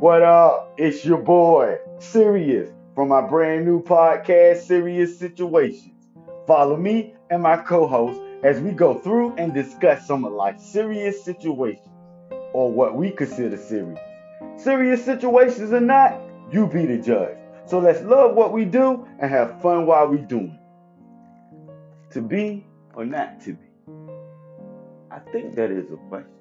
What up? It's your boy, Serious, from my brand new podcast, Serious Situations. Follow me and my co host as we go through and discuss some of life's serious situations, or what we consider serious. Serious situations or not, you be the judge. So let's love what we do and have fun while we doing it. To be or not to be? I think that is a question.